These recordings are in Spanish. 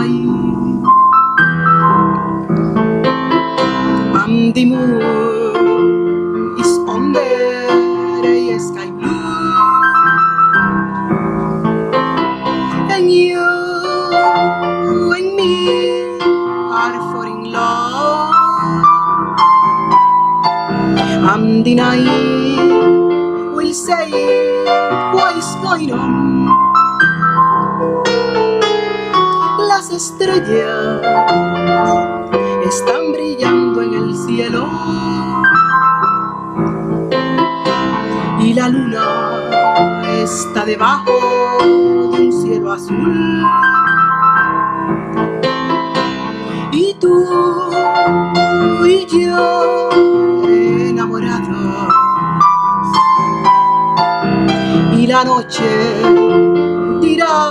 And the moon is on the sky blue And you. and me are falling in love And the night will say what is going on Las estrellas. Están brillando en el cielo. Y la luna está debajo de un cielo azul. Y tú y yo enamorados. Y la noche dirá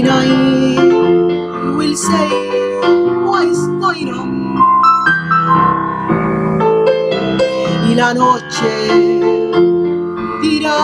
The night will say what is going on. Y la noche dirá